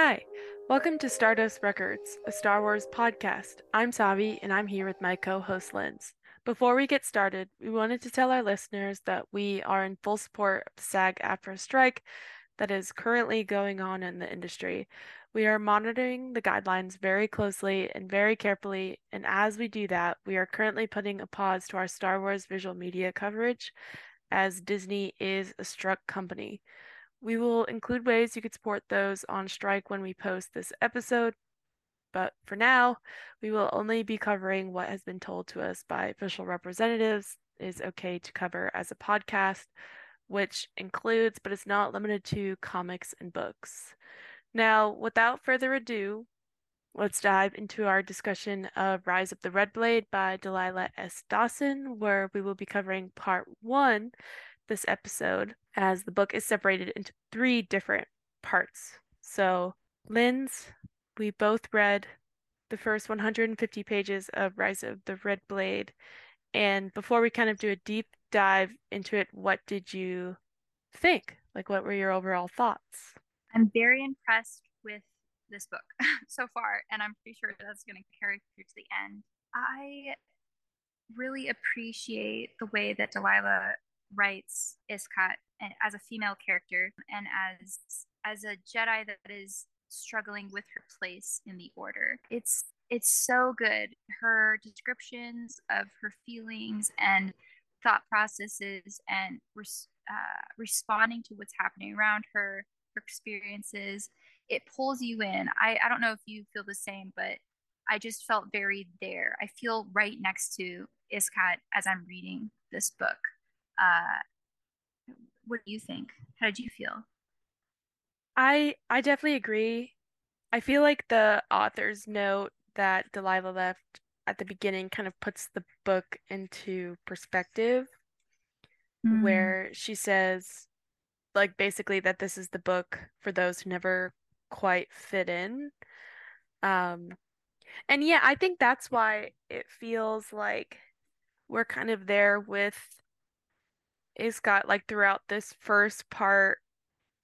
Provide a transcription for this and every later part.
Hi, welcome to Stardust Records, a Star Wars podcast. I'm Savi, and I'm here with my co host Linds. Before we get started, we wanted to tell our listeners that we are in full support of the SAG AFTRA strike that is currently going on in the industry. We are monitoring the guidelines very closely and very carefully, and as we do that, we are currently putting a pause to our Star Wars visual media coverage as Disney is a struck company. We will include ways you could support those on strike when we post this episode, but for now, we will only be covering what has been told to us by official representatives is okay to cover as a podcast, which includes but is not limited to comics and books. Now, without further ado, let's dive into our discussion of Rise of the Red Blade by Delilah S. Dawson, where we will be covering part one this episode, as the book is separated into three different parts. So, Linds, we both read the first 150 pages of Rise of the Red Blade. And before we kind of do a deep dive into it, what did you think? Like, what were your overall thoughts? I'm very impressed with this book so far, and I'm pretty sure that's going to carry through to the end. I really appreciate the way that Delilah writes Iskat as a female character and as as a Jedi that is struggling with her place in the order. It's it's so good. Her descriptions of her feelings and thought processes and res- uh, responding to what's happening around her, her experiences, it pulls you in. I, I don't know if you feel the same, but I just felt very there. I feel right next to Iskat as I'm reading this book. Uh, what do you think? How did you feel? I I definitely agree. I feel like the author's note that Delilah left at the beginning kind of puts the book into perspective, mm. where she says, like, basically that this is the book for those who never quite fit in. Um, and yeah, I think that's why it feels like we're kind of there with Iskat like throughout this first part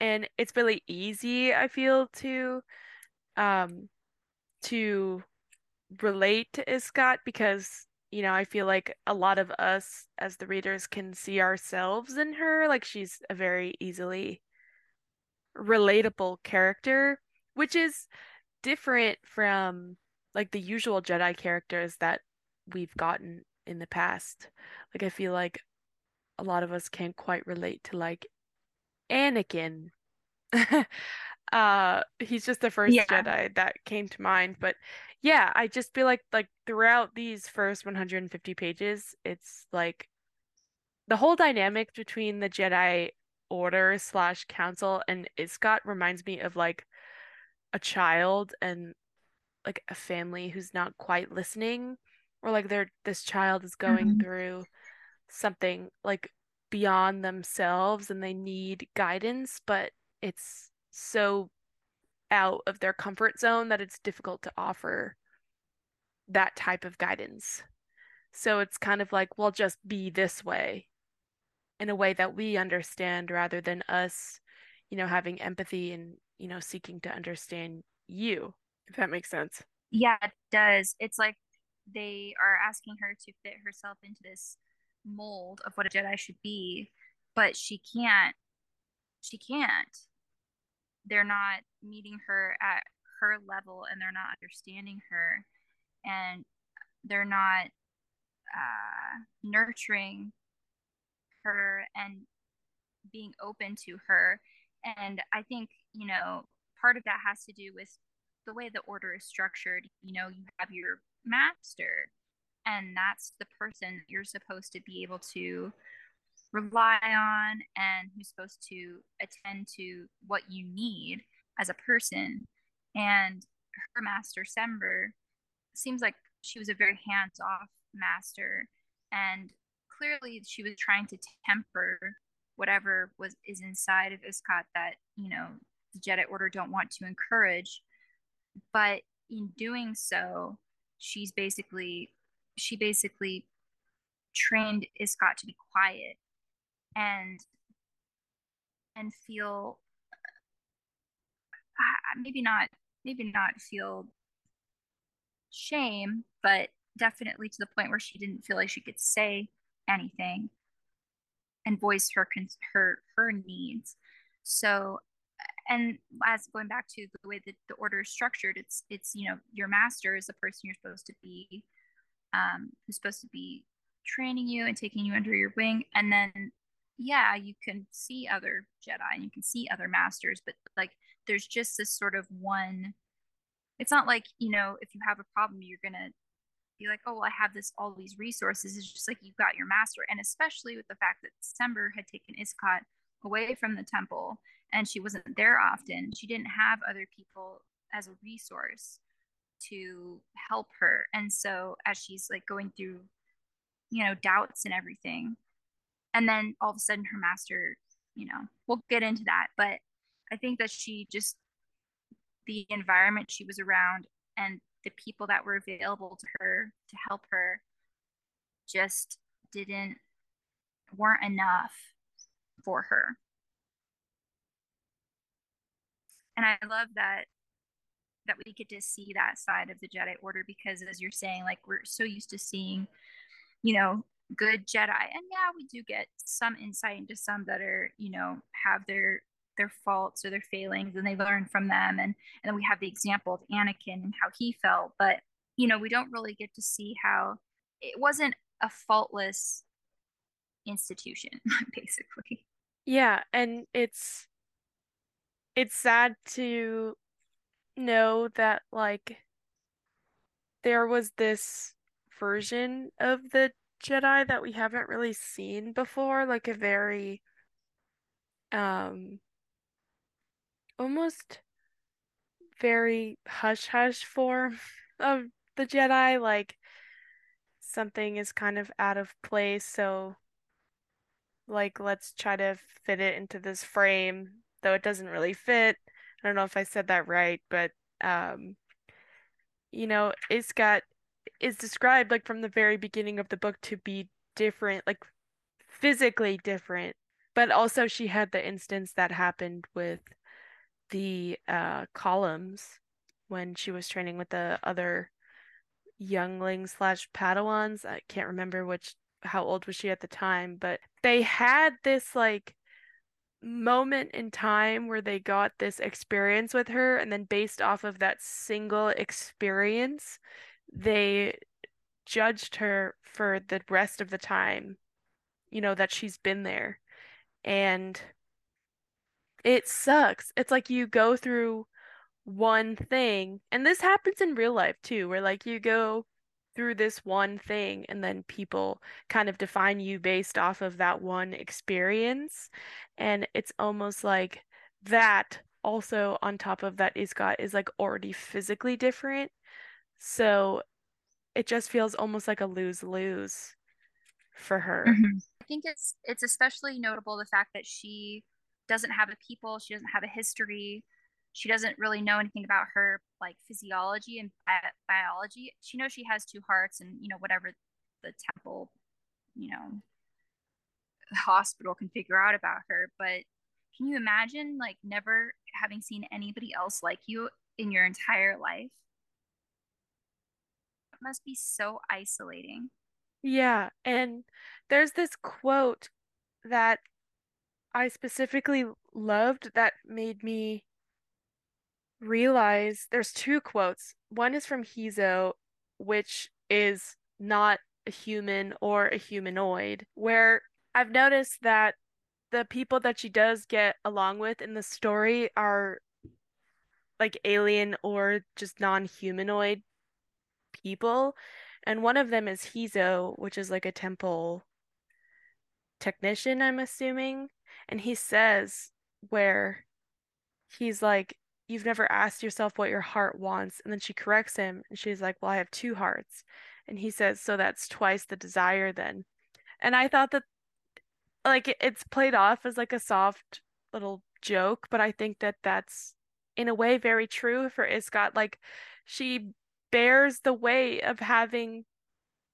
and it's really easy I feel to um to relate to Iskat because you know I feel like a lot of us as the readers can see ourselves in her like she's a very easily relatable character which is different from like the usual Jedi characters that we've gotten in the past. Like I feel like a lot of us can't quite relate to like Anakin. uh he's just the first yeah. Jedi that came to mind, but yeah, I just feel like like throughout these first 150 pages, it's like the whole dynamic between the Jedi Order slash Council and Iskat reminds me of like a child and like a family who's not quite listening, or like they're this child is going mm-hmm. through something like beyond themselves and they need guidance, but it's so out of their comfort zone that it's difficult to offer that type of guidance. So it's kind of like, well, just be this way in a way that we understand rather than us, you know, having empathy and, you know, seeking to understand you, if that makes sense. Yeah, it does. It's like they are asking her to fit herself into this mold of what a Jedi should be, but she can't. She can't. They're not meeting her at her level and they're not understanding her and they're not uh, nurturing her and being open to her. And I think, you know, part of that has to do with the way the order is structured. You know, you have your master and that's the person you're supposed to be able to rely on and who's supposed to attend to what you need as a person. And her master sember seems like she was a very hands-off master and clearly she was trying to temper whatever was is inside of Iskat that you know the Jedi Order don't want to encourage. But in doing so she's basically she basically trained Iskat to be quiet and and feel maybe not maybe not feel shame, but definitely to the point where she didn't feel like she could say anything and voice her her her needs. So and as going back to the way that the order is structured, it's it's you know your master is the person you're supposed to be, um, who's supposed to be training you and taking you under your wing, and then yeah, you can see other Jedi and you can see other masters, but like there's just this sort of one. It's not like you know if you have a problem you're gonna be like, oh, well, I have this all these resources. It's just like you've got your master, and especially with the fact that December had taken Iskat away from the temple and she wasn't there often. She didn't have other people as a resource to help her. And so as she's like going through, you know, doubts and everything, and then all of a sudden her master, you know, we'll get into that. But I think that she just the environment she was around and the people that were available to her to help her just didn't weren't enough for her and I love that that we get to see that side of the Jedi Order because, as you're saying, like we're so used to seeing, you know, good Jedi, and yeah, we do get some insight into some that are, you know, have their their faults or their failings, and they learn from them, and and then we have the example of Anakin and how he felt, but you know, we don't really get to see how it wasn't a faultless institution, basically. Yeah, and it's it's sad to know that like there was this version of the Jedi that we haven't really seen before, like a very um almost very hush hush form of the Jedi, like something is kind of out of place, so like let's try to fit it into this frame though it doesn't really fit. I don't know if I said that right, but um, you know, it's got is described like from the very beginning of the book to be different, like physically different. But also she had the instance that happened with the uh columns when she was training with the other younglings slash padawans. I can't remember which how old was she at the time, but they had this like moment in time where they got this experience with her and then based off of that single experience they judged her for the rest of the time you know that she's been there. And it sucks. It's like you go through one thing and this happens in real life too where like you go through this one thing and then people kind of define you based off of that one experience and it's almost like that also on top of that Iskat is like already physically different so it just feels almost like a lose-lose for her mm-hmm. i think it's it's especially notable the fact that she doesn't have a people she doesn't have a history she doesn't really know anything about her like physiology and bi- biology. She knows she has two hearts and you know whatever the temple you know hospital can figure out about her. But can you imagine like never having seen anybody else like you in your entire life? It must be so isolating. Yeah and there's this quote that i specifically loved that made me realize there's two quotes. One is from Heezo, which is not a human or a humanoid, where I've noticed that the people that she does get along with in the story are like alien or just non-humanoid people. And one of them is Heezo, which is like a temple technician, I'm assuming. And he says where he's like, you've never asked yourself what your heart wants. And then she corrects him and she's like, Well, I have two hearts. And he says, So that's twice the desire then. And I thought that like it's played off as like a soft little joke, but I think that that's in a way very true for Iskat. Like she bears the weight of having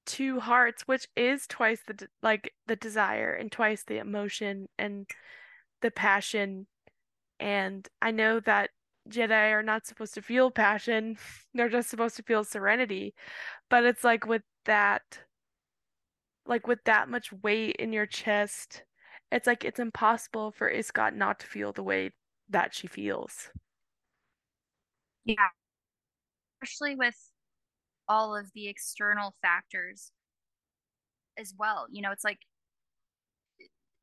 two hearts, which is twice the de- like the desire and twice the emotion and the passion. And I know that Jedi are not supposed to feel passion. They're just supposed to feel serenity. But it's like with that like with that much weight in your chest, it's like it's impossible for Iskat not to feel the way that she feels. Yeah. Especially with all of the external factors as well. You know, it's like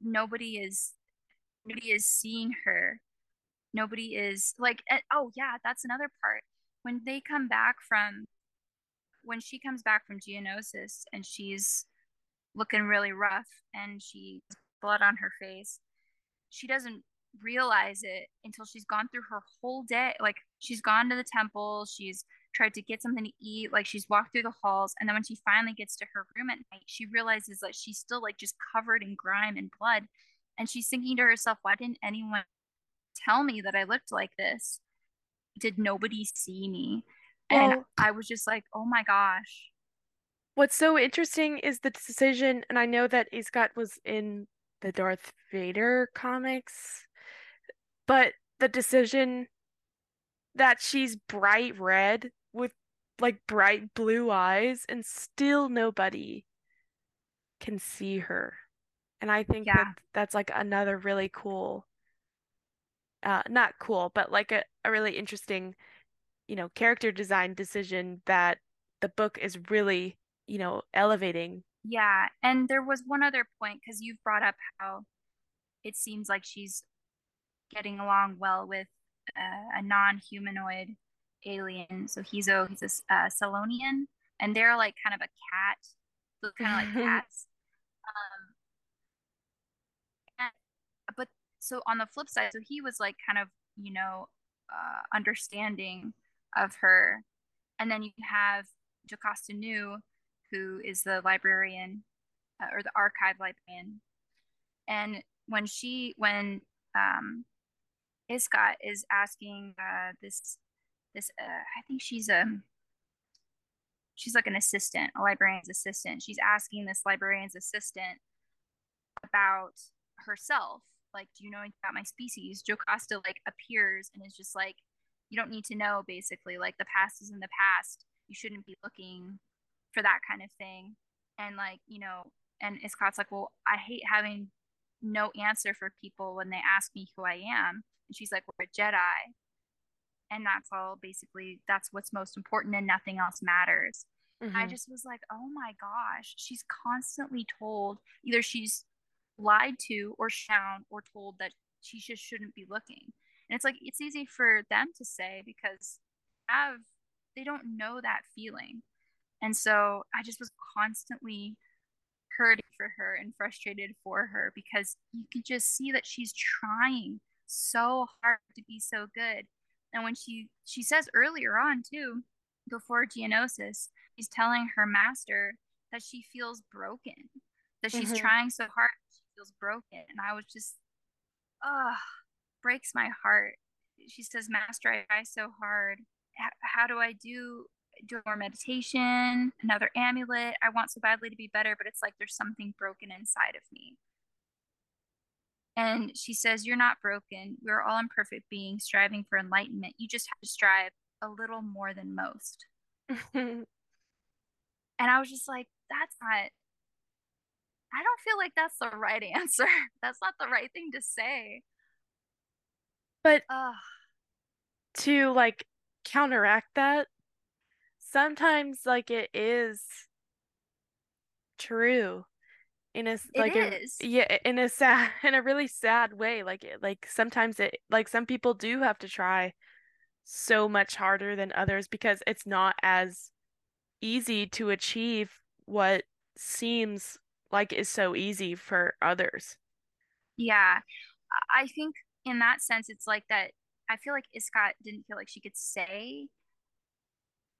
nobody is nobody is seeing her. Nobody is like oh yeah, that's another part. When they come back from when she comes back from Geonosis and she's looking really rough and she blood on her face, she doesn't realize it until she's gone through her whole day. Like she's gone to the temple, she's tried to get something to eat, like she's walked through the halls, and then when she finally gets to her room at night, she realizes that she's still like just covered in grime and blood. And she's thinking to herself, why didn't anyone tell me that I looked like this? Did nobody see me? And I was just like, oh my gosh. What's so interesting is the decision, and I know that Iskat was in the Darth Vader comics, but the decision that she's bright red with like bright blue eyes and still nobody can see her. And I think yeah. that that's like another really cool uh not cool, but like a, a really interesting, you know, character design decision that the book is really, you know, elevating. Yeah, and there was one other point because you've brought up how it seems like she's getting along well with uh, a non-humanoid alien. So he's a he's a uh, Selonian, and they're like kind of a cat, so kind of like cats. Um, and, but so on the flip side, so he was like kind of you know uh, understanding of her, and then you have Jocasta Nu, who is the librarian uh, or the archive librarian, and when she when um Iskat is asking uh, this this uh, I think she's a um, she's like an assistant, a librarian's assistant. She's asking this librarian's assistant about herself. Like, do you know anything about my species? Jocasta like appears and is just like, you don't need to know. Basically, like the past is in the past. You shouldn't be looking for that kind of thing. And like, you know, and Iskat's like, well, I hate having no answer for people when they ask me who I am. And she's like, We're a Jedi. And that's all basically, that's what's most important and nothing else matters. Mm-hmm. I just was like, Oh my gosh, she's constantly told either she's lied to or shown or told that she just shouldn't be looking. And it's like, it's easy for them to say because have they don't know that feeling. And so I just was constantly hurting for her and frustrated for her because you can just see that she's trying so hard to be so good. And when she she says earlier on too, before Geonosis, she's telling her master that she feels broken, that she's mm-hmm. trying so hard, feels broken. And I was just, ah, oh, breaks my heart. She says, Master, I try so hard. H- how do I do do more meditation, another amulet? I want so badly to be better, but it's like there's something broken inside of me. And she says, You're not broken. We're all imperfect beings striving for enlightenment. You just have to strive a little more than most. and I was just like, That's not, I don't feel like that's the right answer. that's not the right thing to say. But to like counteract that, sometimes like it is true in a like a, yeah in a sad in a really sad way like like sometimes it like some people do have to try so much harder than others because it's not as easy to achieve what seems like is so easy for others. Yeah i think in that sense it's like that i feel like Iskat didn't feel like she could say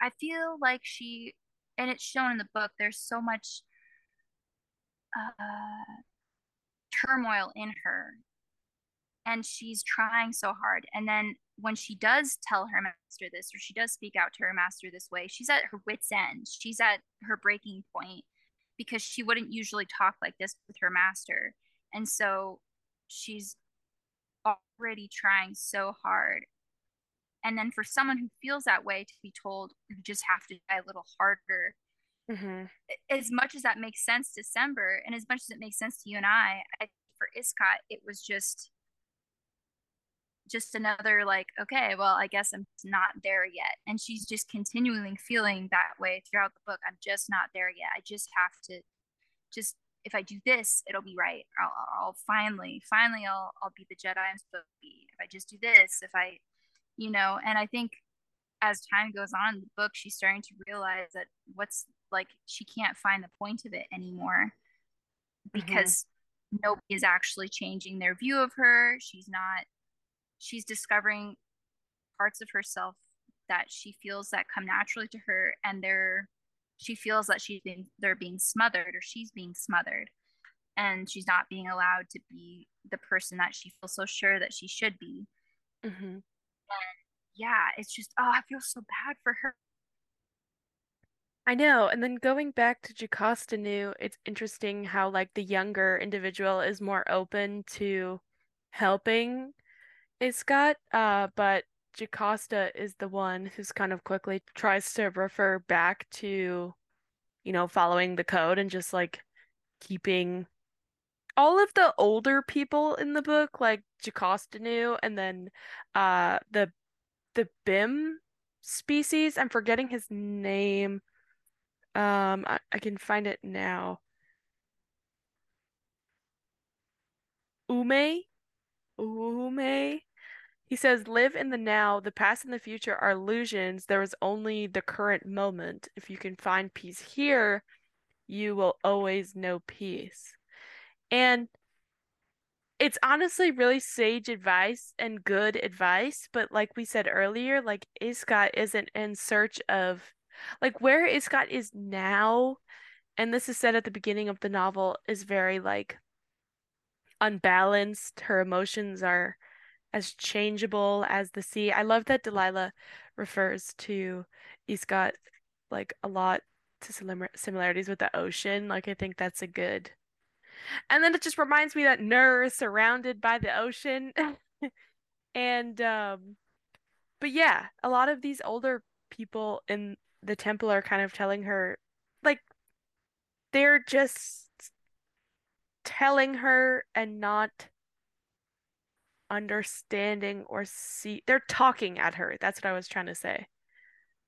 i feel like she and it's shown in the book there's so much uh, turmoil in her. And she's trying so hard and then when she does tell her master this or she does speak out to her master this way she's at her wits end. She's at her breaking point because she wouldn't usually talk like this with her master. And so she's already trying so hard. And then for someone who feels that way to be told you just have to try a little harder. Mm-hmm. as much as that makes sense december and as much as it makes sense to you and i, I for Iskat it was just just another like okay well i guess i'm not there yet. And she's just continually feeling that way throughout the book. I'm just not there yet. I just have to just if i do this it'll be right. I'll, I'll finally finally i'll i'll be the jedi i'm supposed to be. If i just do this if i you know? And i think as time goes on in the book she's starting to realize that what's like she can't find the point of it anymore mm-hmm. because mm-hmm. nobody is actually changing their view of her. She's not she's discovering parts of herself that she feels that come naturally to her and they're she feels that she's being they're being smothered or she's being smothered and she's not being allowed to be the person that she feels so sure that she should be mm-hmm. and yeah it's just oh i feel so bad for her I know. And then going back to Jocasta Nu, it's interesting how like the younger individual is more open to helping Iskat, uh, but Jocasta is the one who's kind of quickly tries to refer back to, you know, following the code and just like keeping all of the older people in the book, like Jocasta Nu, and then uh the the Bim species. I'm forgetting his name. Um, I, I can find it now. Ume? Ume? He says, Live in the now. The past and the future are illusions. There is only the current moment. If you can find peace here, you will always know peace. And it's honestly really sage advice and good advice. But like we said earlier, like Iskat isn't in search of, like, where Iskat is now, and this is said at the beginning of the novel, is very like unbalanced. Her emotions are as changeable as the sea. I love that Delilah refers to Iskat like a lot to similarities with the ocean. Like I think that's a good. And then it just reminds me that Nur is surrounded by the ocean. and um but yeah, a lot of these older people in the temple are kind of telling her like they're just telling her and not understanding or see they're talking at her that's what i was trying to say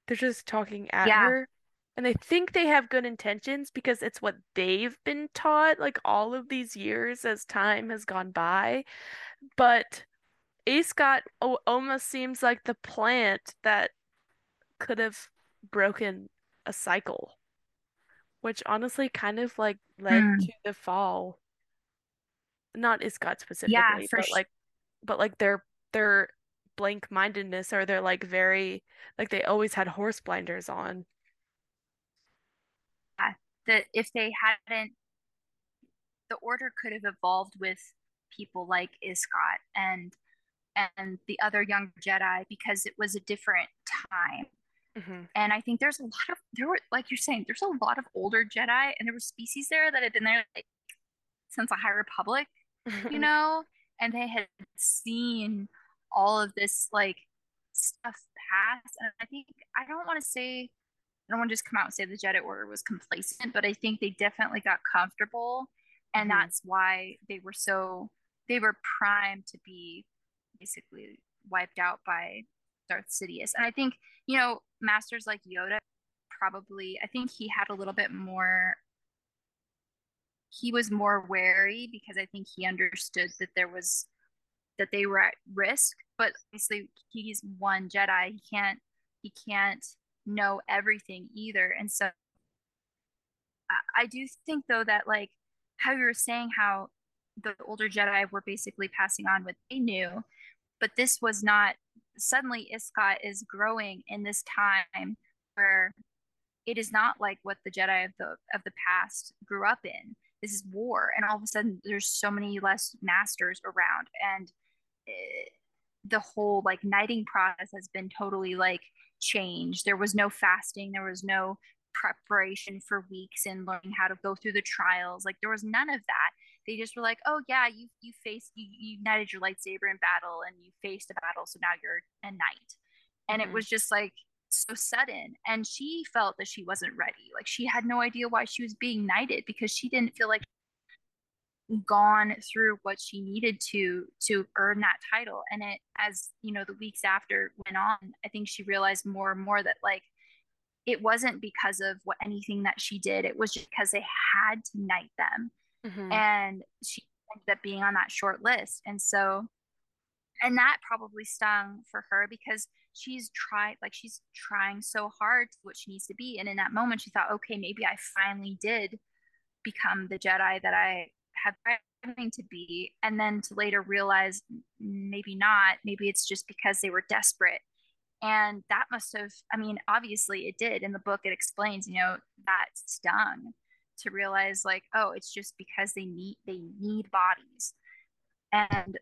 they're just talking at yeah. her and they think they have good intentions because it's what they've been taught like all of these years as time has gone by but Scott almost seems like the plant that could have broken a cycle which honestly kind of like led mm. to the fall not Iskat specifically yeah, but like but like their their blank mindedness or they're like very like they always had horse blinders on. Yeah, that if they hadn't the order could have evolved with people like Iskat and and the other young Jedi because it was a different time. Mm-hmm. And I think there's a lot of there were like you're saying there's a lot of older Jedi and there were species there that had been there like since the High Republic, you know, and they had seen all of this like stuff pass. And I think I don't want to say I don't want to just come out and say the Jedi Order was complacent, but I think they definitely got comfortable, and mm-hmm. that's why they were so they were primed to be basically wiped out by Darth Sidious. And I think you know masters like Yoda probably I think he had a little bit more he was more wary because I think he understood that there was that they were at risk. But obviously, he's one Jedi. He can't he can't know everything either. And so, I, do think though that like how you were saying how the older Jedi were basically passing on what they knew, but this was not. Suddenly, Iskat is growing in this time where it is not like what the Jedi of the of the past grew up in this is war and all of a sudden there's so many less masters around and it, eh, the whole like knighting process has been totally like changed. There was no fasting there was no preparation for weeks and learning how to go through the trials like there was none of that. They just were like oh yeah you you faced you, you knighted your lightsaber in battle and you faced a battle so now you're a knight. And Mhm. it was just like so sudden and she felt that she wasn't ready like she had no idea why she was being knighted because she didn't feel like gone through what she needed to to earn that title and it as you know the weeks after went on i think she realized more and more that like it wasn't because of what anything that she did it was just because they had to knight them Mhm. and she ended up being on that short list and so and that probably stung for her because she's tried like she's trying so hard to what she needs to be. And in that moment she thought okay maybe i finally did become the jedi that i have striving to be. And then to later realize maybe not. Maybe it's just because they were desperate. And that must have i mean obviously it did. In the book it explains you know that stung to realize like oh it's just because they need they need bodies. And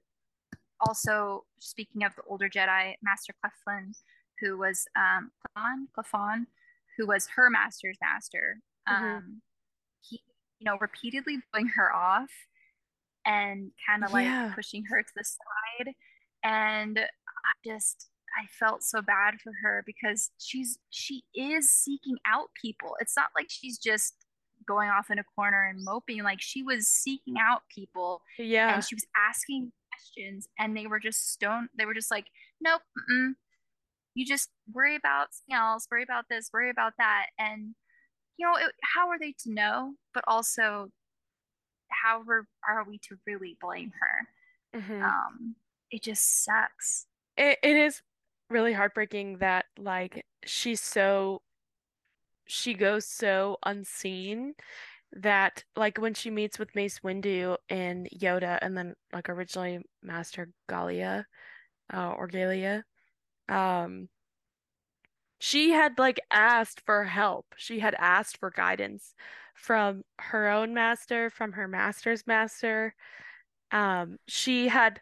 also speaking of the older jedi master cleflin who was um Clefon, Clefon who was her master's master um Mhm. he you know repeatedly blowing her off and kind of like Yeah. pushing her to the side and i just i felt so bad for her because she's she is seeking out people it's not like she's just going off in a corner and moping like she was seeking out people Yeah. and she was asking questions and they were just stone they were just like nope mm-mm. you just worry about something else worry about this worry about that and you know it, how are they to know but also how are, are we to really blame her Mhm. um it just sucks it, it is really heartbreaking that like she's so she goes so unseen that like when she meets with Mace Windu and Yoda and then like originally Master Galia uh, or Galia um she had like asked for help she had asked for guidance from her own master from her master's master um she had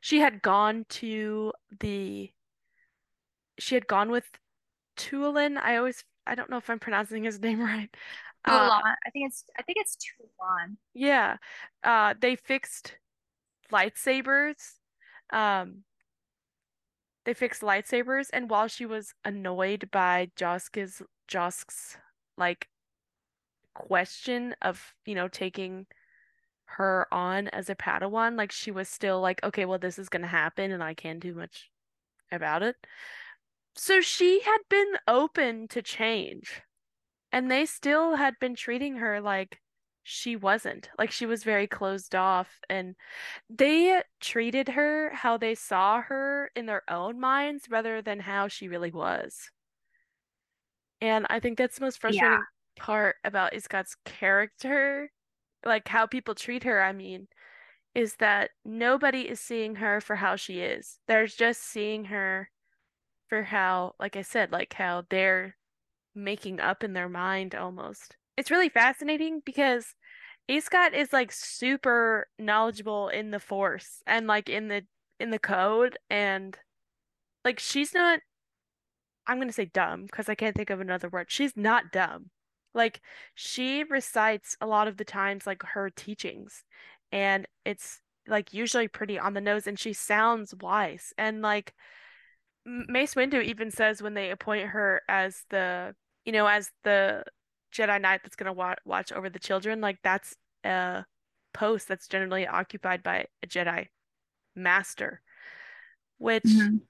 she had gone to the she had gone with Tulin. I always I don't know if I'm pronouncing his name right. Uh I think it's I think it's Tulan. yeah. Uh they fixed lightsabers. Um they fixed lightsabers and while she was annoyed by Josk's Josk's like question of, you know, taking her on as a Padawan, like she was still like, okay, well this is gonna happen and I can't do much about it. So she had been open to change. And they still had been treating her like she wasn't. Like she was very closed off. And they treated her how they saw her in their own minds rather than how she really was. And I think that's the most Yeah. frustrating part about Iskat's character, like how people treat her, I mean, is that nobody is seeing her for how she is. They're just seeing her for how, like I said, like how they're making up in their mind almost. It's really fascinating because Scott is like super knowledgeable in the Force and like in the in the code and like she's not I'm gonna say dumb because I can't think of another word. She's not dumb. Like she recites a lot of the times like her teachings and it's like usually pretty on the nose and she sounds wise and like Mace Windu even says when they appoint her as the, you know, as the Jedi Knight that's gonna wa watch over the children, like that's a post that's generally occupied by a Jedi Master, which Mhm.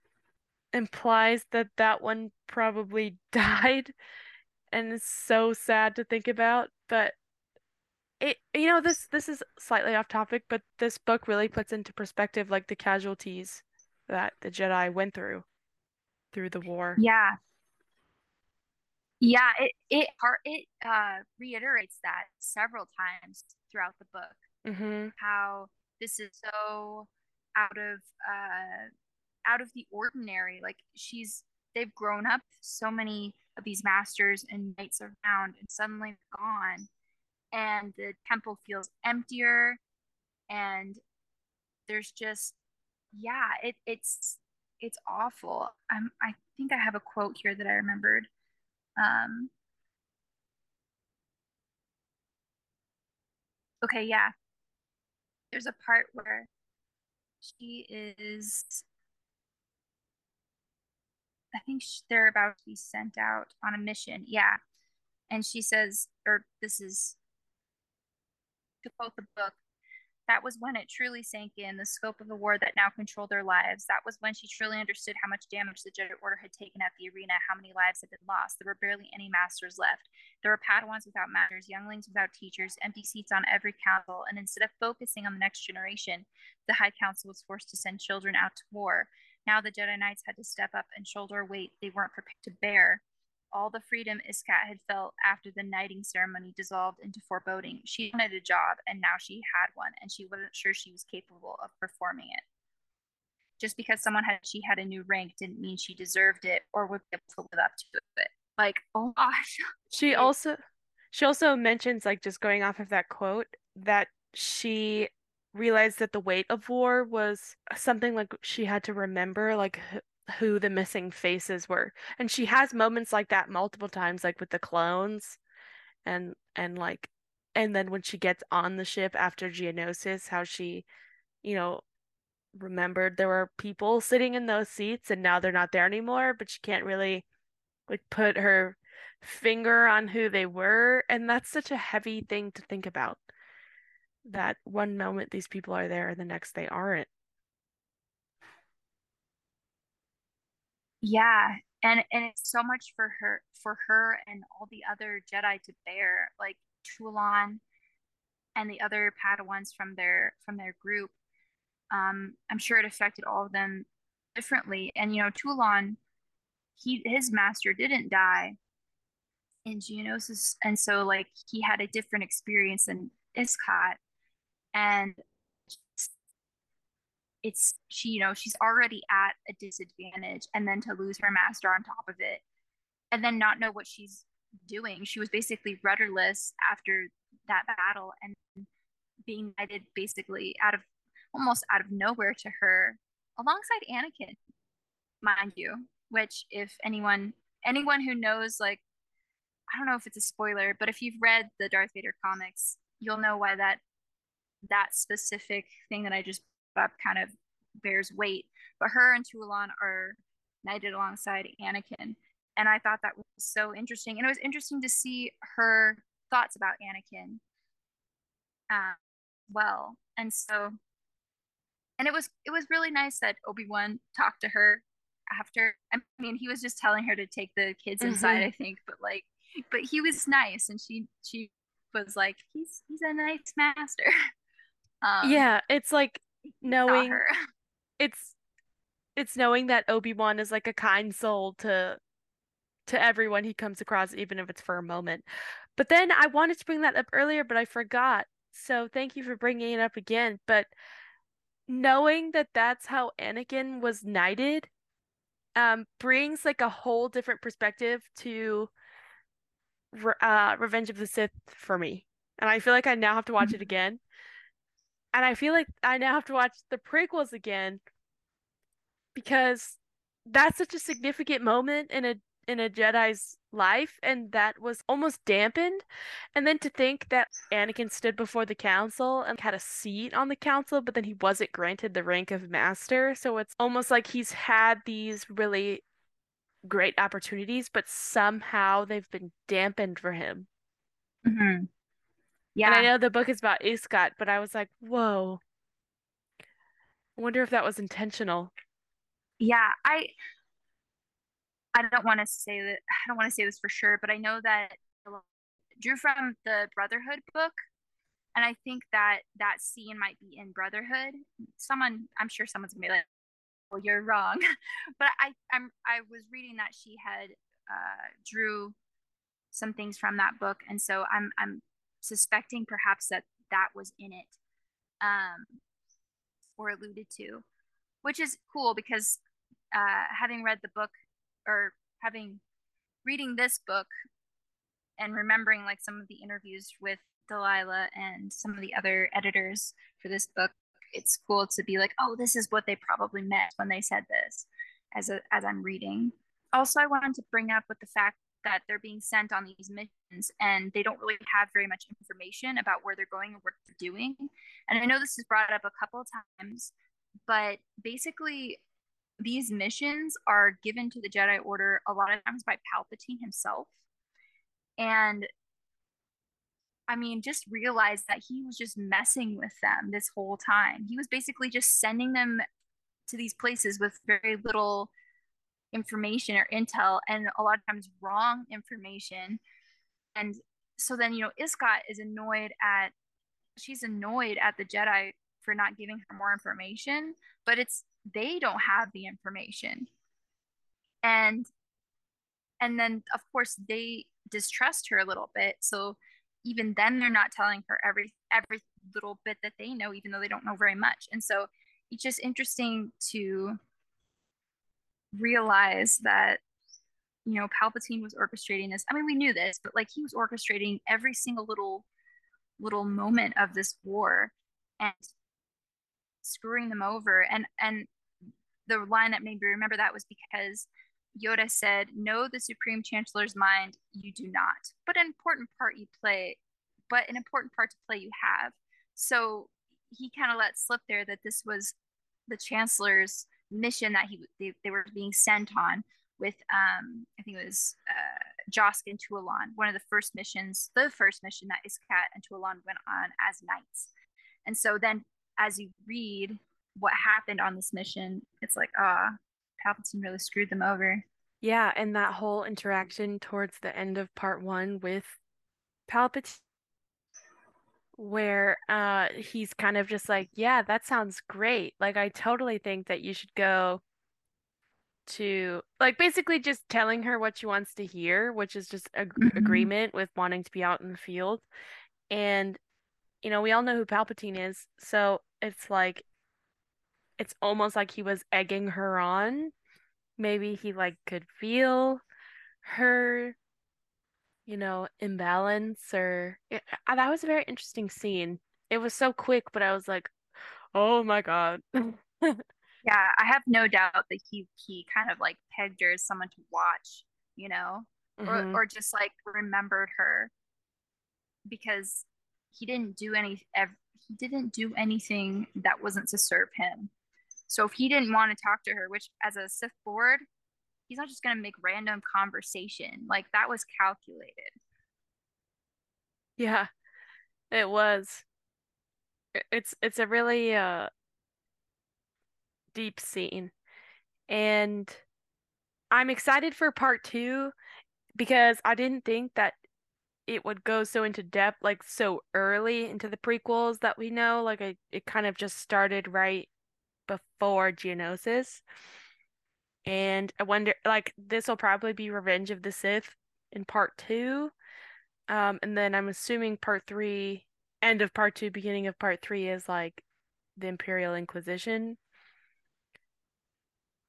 implies that that one probably died, and it's so sad to think about. But it, you know, this this is slightly off topic, but this book really puts into perspective like the casualties that the Jedi went through through the war. Yeah. Yeah, it it it uh reiterates that several times throughout the book Mm-hmm. how this is so out of uh out of the ordinary. Like she's they've grown up so many of these masters and knights around and suddenly gone and the temple feels emptier and there's just yeah, it it's it's awful. I'm I think I have a quote here that I remembered. Um okay, yeah. There's a part where she is I think think they're about to be sent out on a mission. Yeah. And she says, or this is to quote the book, that was when it truly sank in the scope of the war that now controlled their lives. That was when she truly understood how much damage the Jedi Order had taken at the arena, how many lives had been lost. There were barely any masters left. There were Padawans without masters, younglings without teachers, empty seats on every council. And instead of focusing on the next generation, the High Council was forced to send children out to war. Now the Jedi Knights had to step up and shoulder a weight they weren't prepared to bear all the freedom Iskat had felt after the knighting ceremony dissolved into foreboding. She wanted a job, and now she had one, and she wasn't sure she was capable of performing it. Just because someone had she had a new rank didn't mean she deserved it or would be able to live up to it. Like, oh gosh. She also she also mentions, like just going off of that quote, that she realized that the weight of war was something like she had to remember, like who the missing faces were. And she has moments like that multiple times, like with the clones and and like and then when she gets on the ship after Geonosis, how she, you know, remembered there were people sitting in those seats and now they're not there anymore, but she can't really like put her finger on who they were. And that's such a heavy thing to think about. That one moment these people are there and the next they aren't. Yeah and and it's so much for her for her and all the other jedi to bear like Toulon and the other padawans from their from their group. Um i'm sure it affected all of them differently. And you know Toulon he his master didn't die in Geonosis and so like he had a different experience than Iskat and it's she you know she's already at a disadvantage and then to lose her master on top of it and then not know what she's doing. She was basically rudderless after that battle and being knighted basically out of almost out of nowhere to her alongside Anakin mind you which if anyone anyone who knows like I don't know if it's a spoiler but if you've read the Darth Vader comics you'll know why that that specific thing that I just up kind of bears weight. But her and Toulon are knighted alongside Anakin. And I thought that was so interesting. And it was interesting to see her thoughts about Anakin uh, well. And so, and it was it was really nice that Obi Wan talked to her after. I mean, he was just telling her to take the kids mm-hmm. inside, I think, but like, but he was nice, and she she was like, he's he's a nice master. Um, yeah, it's like knowing it's it's knowing that Obi-Wan is like a kind soul to to everyone he comes across even if it's for a moment. But then I wanted to bring that up earlier but I forgot. So thank you for bringing it up again, but knowing that that's how Anakin was knighted um brings like a whole different perspective to uh Revenge of the Sith for me. And I feel like I now have to watch it again and I feel like I now have to watch the prequels again because that's such a significant moment in a in a Jedi's life and that was almost dampened. And then to think that Anakin stood before the council and had a seat on the council, but then he wasn't granted the rank of master. So it's almost like he's had these really great opportunities, but somehow they've been dampened for him. Mm-hmm. Yeah. And I know the book is about Iskat, but I was like, whoa. I wonder if that was intentional. Yeah, I I don't want to say that I don't want to say this for sure, but I know that drew from the Brotherhood book, and I think that that scene might be in Brotherhood. Someone, I'm sure someone's gonna be like, "Well, you're wrong," but I I'm I was reading that she had uh, drew some things from that book, and so I'm I'm suspecting perhaps that that was in it um, or alluded to, which is cool because uh, having read the book or having reading this book and remembering like some of the interviews with Delilah and some of the other editors for this book, it's cool to be like, oh, this is what they probably meant when they said this as a, as I'm reading. Also, I wanted to bring up with the fact that they're being sent on these missions and they don't really have very much information about where they're going and what they're doing. And I know this is brought up a couple of times, but basically, these missions are given to the Jedi Order a lot of times by Palpatine himself. And I mean, just realize that he was just messing with them this whole time. He was basically just sending them to these places with very little information or intel and a lot of times wrong information. And so then, you know, Iskat is annoyed at, she's annoyed at the Jedi for not giving her more information, but it's, they don't have the information. And, and then of course they distrust her a little bit. So even then they're not telling her every, every little bit that they know, even though they don't know very much. And so it's just interesting to realize that you know palpatine was orchestrating this. I mean we knew this but like he was orchestrating every single little little moment of this war and screwing them over. And and the line that made me remember that was because yoda said know the supreme chancellor's mind you do not. But an important part you play but an important part to play you have. So he kind of let slip there that this was the chancellor's mission that he they, they were being sent on with um I think it was uh Josk and Tualan, one of the first missions, the first mission that Iskat and Tualan went on as knights. And so then as you read what happened on this mission, it's like, ah, Palpatine really screwed them over. Yeah, and that whole interaction towards the end of part one with Palpatine where uh he's kind of just like, yeah, that sounds great. Like I totally think that you should go to like basically just telling her what she wants to hear, which is just ag- mm-hmm. agreement with wanting to be out in the field. And you know, we all know who Palpatine is, so it's like it's almost like he was egging her on. Maybe he like could feel her you know, imbalance or it, uh, that was a very interesting scene. It was so quick, but I was like, "Oh my god." yeah, I have no doubt that he he kind of like pegged her as someone to watch, you know, mm-hmm. or or just like remembered her because he didn't do any he didn't do anything that wasn't to serve him. So if he didn't want to talk to her, which as a Sith Lord, he's not just going to make random conversation. Like that was calculated. Yeah, it was. It's it's a really uh deep scene. And I'm excited for part 2 because I didn't think that it would go so into depth like so early into the prequels that we know like I, it kind of just started right before Geonosis. And I wonder, like, this will probably be Revenge of the Sith in part two. Um, and then I'm assuming part three, end of part two, beginning of part three is like the Imperial Inquisition.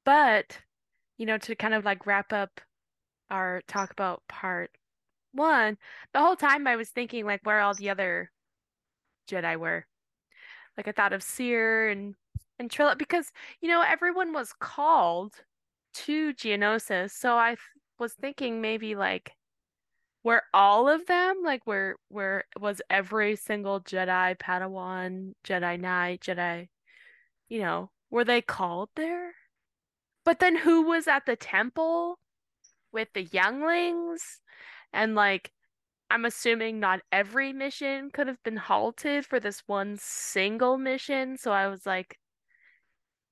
But, you know, to kind of like wrap up our talk about part one, the whole time I was thinking like where all the other Jedi were. Like I thought of Cere and and Trilla because you know everyone was called to Geonosis. So I was thinking maybe like were all of them like where where was every single Jedi Padawan, Jedi Knight, Jedi, you know, were they called there? But then who was at the temple with the younglings? And like I'm assuming not every mission could have been halted for this one single mission. So I was like,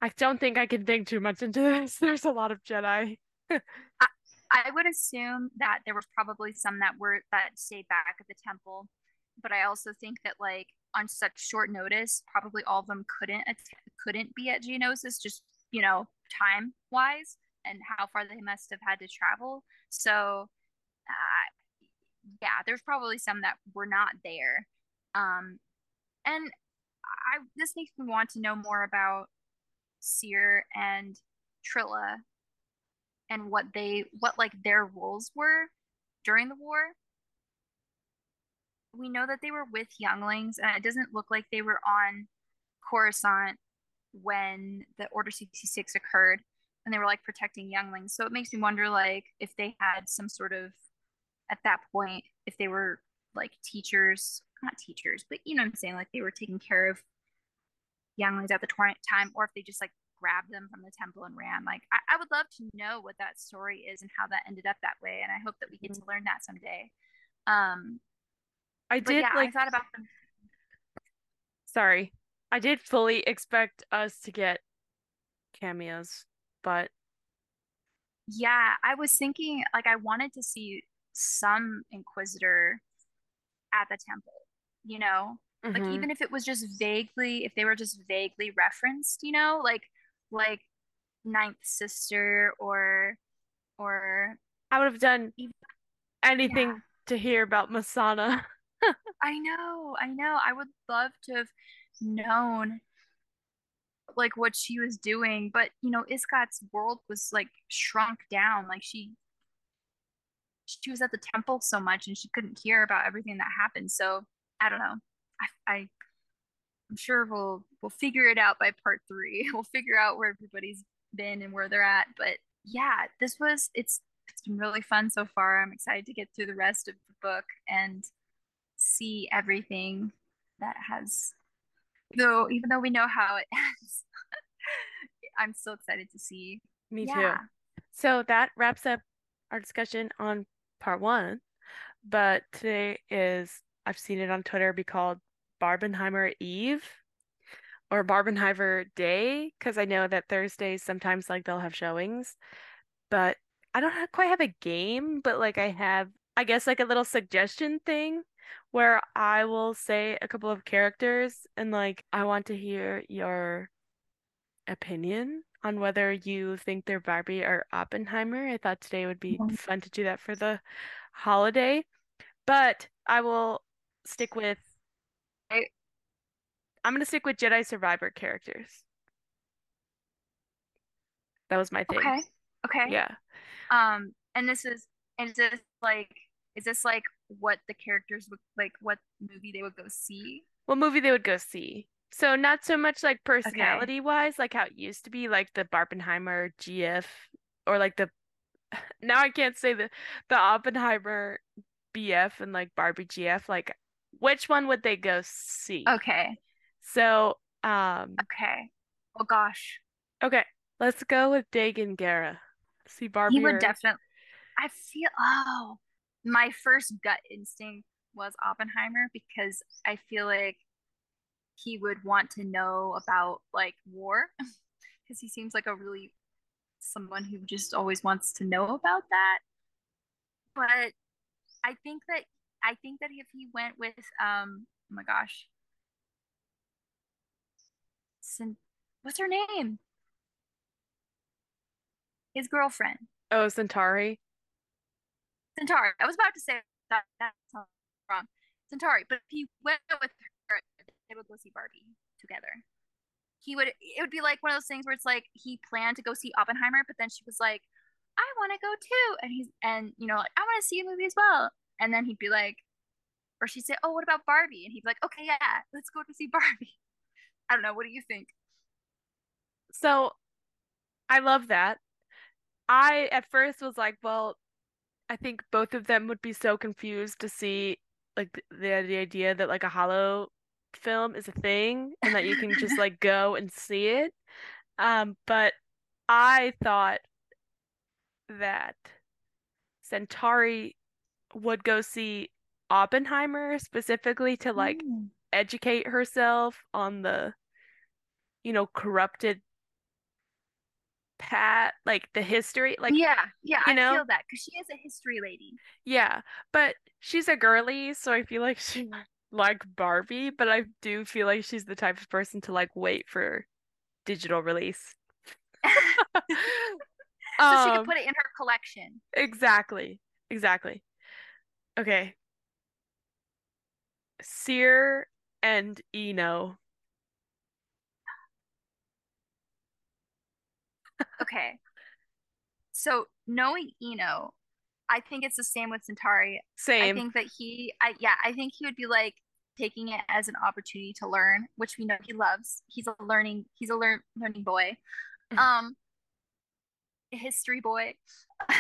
I don't think I can think too much into this. There's a lot of Jedi. I, I would assume that there were probably some that were that stayed back at the temple, but I also think that like on such short notice, probably all of them couldn't couldn't be at Geonosis, just you know time wise and how far they must have had to travel. So, uh, yeah, there's probably some that were not there. Um, and I this makes me want to know more about Cere and Trilla and what they what like their roles were during the war. We know that they were with younglings and it doesn't look like they were on Coruscant when the Order 66 occurred and they were like protecting younglings. So it makes me wonder like if they had some sort of at that point if they were like teachers, not teachers, but you know I'm saying like they were taking care of younglings at the time or if they just like grabbed them from the temple and ran. Like I, I would love to know what that story is and how that ended up that way. And I hope that we get to learn that someday. Um I did yeah, like I thought about them. sorry. I did fully expect us to get cameos, but Yeah, I was thinking like I wanted to see some Inquisitor at the temple, you know? Like mhm. even if it was just vaguely, if they were just vaguely referenced, you know, like like Ninth Sister or or I would have done even, yeah. anything to hear about Masana. I know, I know. I would love to have known like what she was doing, but you know, Iskat's world was like shrunk down. Like she she was at the temple so much and she couldn't hear about everything that happened. So I don't know. I, I I'm sure we'll we'll figure it out by part three. We'll figure out where everybody's been and where they're at. But yeah, this was it's it's been really fun so far. I'm excited to get through the rest of the book and see everything that has though even though we know how it ends, I'm still excited to see. Me too. So that wraps up our discussion on part one. But today is, I've seen it on Twitter be called Barbenheimer Eve or Barbenheimer Day, because I know that Thursdays sometimes like they'll have showings. But I don't have, quite have a game, but like I have, I guess like a little suggestion thing where I will say a couple of characters and like I want to hear your opinion on whether you think they're Barbie or Oppenheimer. I thought today would be mm-hmm. fun to do that for the holiday, but I will stick with I, I'm gonna stick with Jedi Survivor characters. That was my thing. okay. Okay. Yeah. Um, and this is, and is this like, is this like what the characters would like, what movie they would go see? What movie they would go see. So not so much like Okay. personality wise, like how it used to be, like the Barbenheimer GF or like the now I can't say the the Oppenheimer BF and like Barbie GF. Like which one would they go see? Okay. So um Okay. Oh gosh. okay, let's go with Dagan Gera. See He Barbie would definitely, I feel, oh, my first gut instinct was Oppenheimer because I feel like he would want to know about like war because he seems like a really someone who just always wants to know about that. But I think that I think that if he went with um oh my gosh, Cen- what's her name? His girlfriend, oh Santari. Santari. I was about to say that that sounds wrong, Santari. But if he went with her, they would go see Barbie together. He would. It would be like one of those things where it's like he planned to go see Oppenheimer, but then she was like, "I want to go too," and he's and you know like I want to see a movie as well. And then he'd be like, or she'd say, "Oh, what about Barbie?" And he'd be like, "Okay, yeah, let's go to see Barbie." I don't know. What do you think? So I love that. I at first was like, well, I think both of them would be so confused to see like the the idea that like a hollow film is a thing and that you can just like go and see it. Um, but I thought that Santari would go see Oppenheimer specifically to like Mm. educate herself on the, you know, corrupted pat, like the history, like, Yeah, yeah, you I feel that because she is a history lady. yeah. But she's a girly, so I feel like she like Barbie, but I do feel like she's the type of person to like wait for digital release. So she could Um, put it in her collection. exactly. Exactly. Okay. Cere and Eno. Okay. So knowing Eno, I think it's the same with Santari. Same. I think that he, I yeah, I think he would be like taking it as an opportunity to learn, which we know he loves. He's a learning, he's a learn learning boy, um, history boy.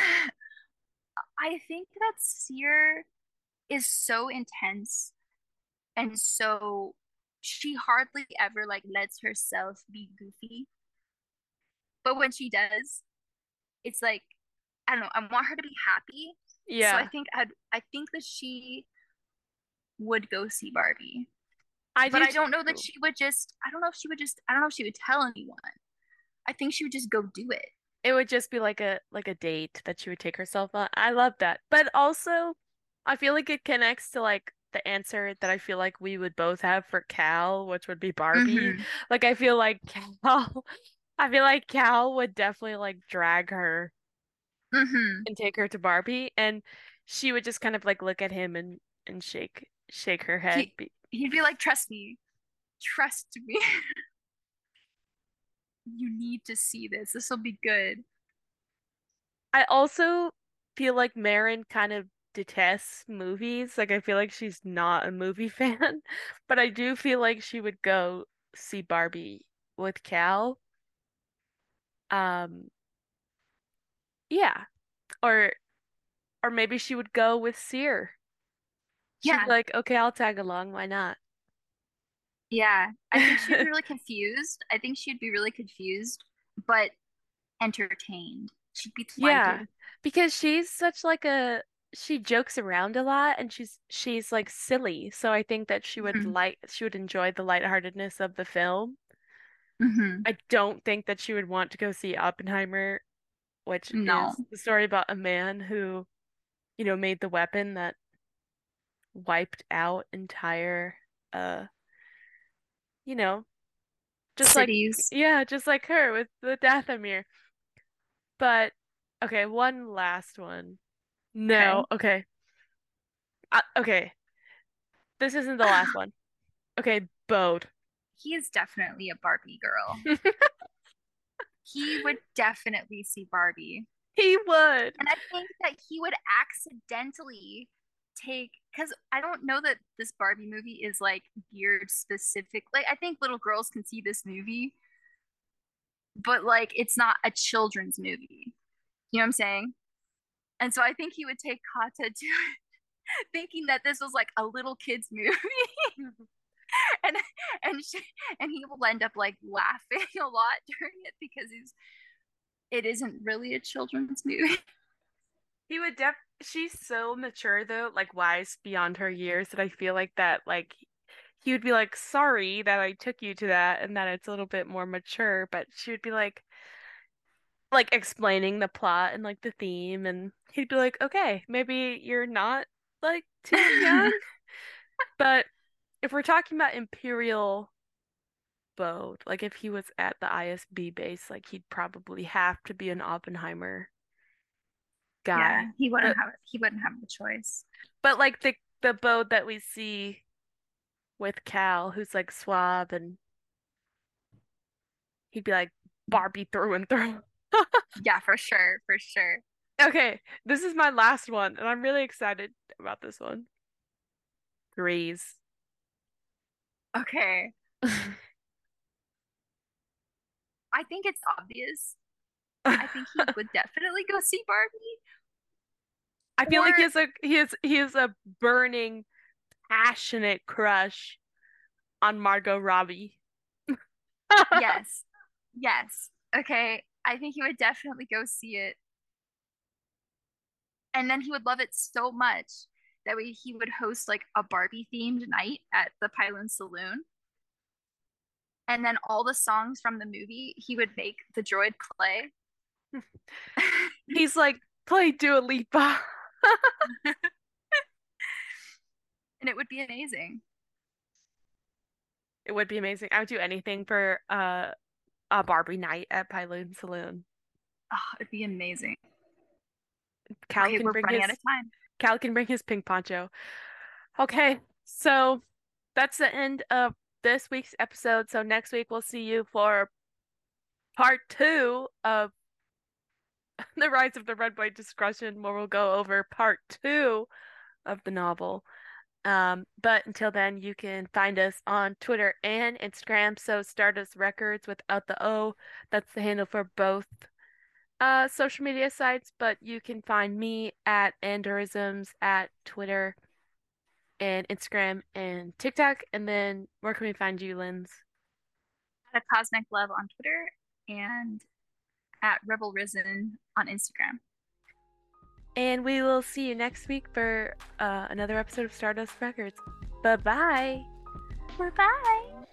I think that Cere is so intense and so she hardly ever like lets herself be goofy. but when she does, it's like I don't know. I want her to be happy. Yeah. So I think I'd I think that she would go see Barbie. I but do I don't know that she would just I don't know if she would just I don't know if she would tell anyone. I think she would just go do it. It would just be like a like a date that she would take herself on. I love that. But also I feel like it connects to like the answer that I feel like we would both have for Cal, which would be Barbie. Mhm. Like I feel like Cal I feel like Cal would definitely like drag her Mhm. and take her to Barbie and she would just kind of like look at him and and shake shake her head. He- He'd be like, "Trust me. Trust me. you need to see this. This will be good." I also feel like Merrin kind of detests movies. Like I feel like she's not a movie fan, but I do feel like she would go see Barbie with Cal. Um, yeah. Or or maybe she would go with Cere. She'd Yeah. be like, okay, I'll tag along. Why not? Yeah. I think she'd be really confused. I think she'd be really confused, but entertained. She'd be Yeah, because she's such like a she jokes around a lot and she's she's like silly. So I think that she would Mhm. like she would enjoy the lightheartedness of the film. Mhm. I don't think that she would want to go see Oppenheimer, which No. is the story about a man who, you know, made the weapon that wiped out entire uh you know, just like Cities. yeah, just like her with with Dathomir. But okay, one last one. No, okay. Uh, okay. This isn't the last one. Okay, Bode. He is definitely a Barbie girl. he would definitely see Barbie. He would. And I think that he would accidentally take because I don't know that this Barbie movie is like geared specific. Like I think little girls can see this movie, but like it's not a children's movie. You know what I'm saying? And so I think he would take Kata to it, thinking that this was like a little kids movie. and and she, and he will end up like laughing a lot during it because he's it isn't really a children's movie. He would def she's so mature though, like wise beyond her years that I feel like that like he would be like, sorry that I took you to that and that it's a little bit more mature, but she would be like like explaining the plot and like the theme and he'd be like, okay, maybe you're not like too young. But if we're talking about Imperial Bode, like if he was at the ISB base, like he'd probably have to be an Oppenheimer guy. Yeah, he wouldn't But- have he wouldn't have the choice. But like the the Bode that we see with Cal, who's like suave and he'd be like Barbie through and through. Yeah, for sure, for sure. Okay, this is my last one, and I'm really excited about this one. Greez. Okay. I think it's obvious. I think he would definitely go see Barbie. I feel like he Or- has a he has he has a burning, passionate crush on Margot Robbie. Yes. Yes. Okay. I think he would definitely go see it. And then he would love it so much that way he would host like a Barbie themed night at the Pyloon Saloon. And then all the songs from the movie he would make the droid play. He's like, play Dua Lipa. and it would be amazing. It would be amazing. I would do anything for uh a Barbie night at Pyloon Saloon. Oh, it'd be amazing. Cal okay, can bring his out of time. Cal can bring his pink poncho. Okay, so that's the end of this week's episode. So next week we'll see you for part two of the Rise of the Red Blade Discretion, where we'll go over part two of the novel. Um, but until then, you can find us on Twitter and Instagram. So Stardust Records without the O. That's the handle for both uh social media sites. But you can find me at Andorisms at Twitter and Instagram and TikTok. And then where can we find you, Linds? At Cosmic Love on Twitter and at Rebel Risen on Instagram. And we will see you next week for uh, another episode of Stardust Records. Bye bye. Bye bye.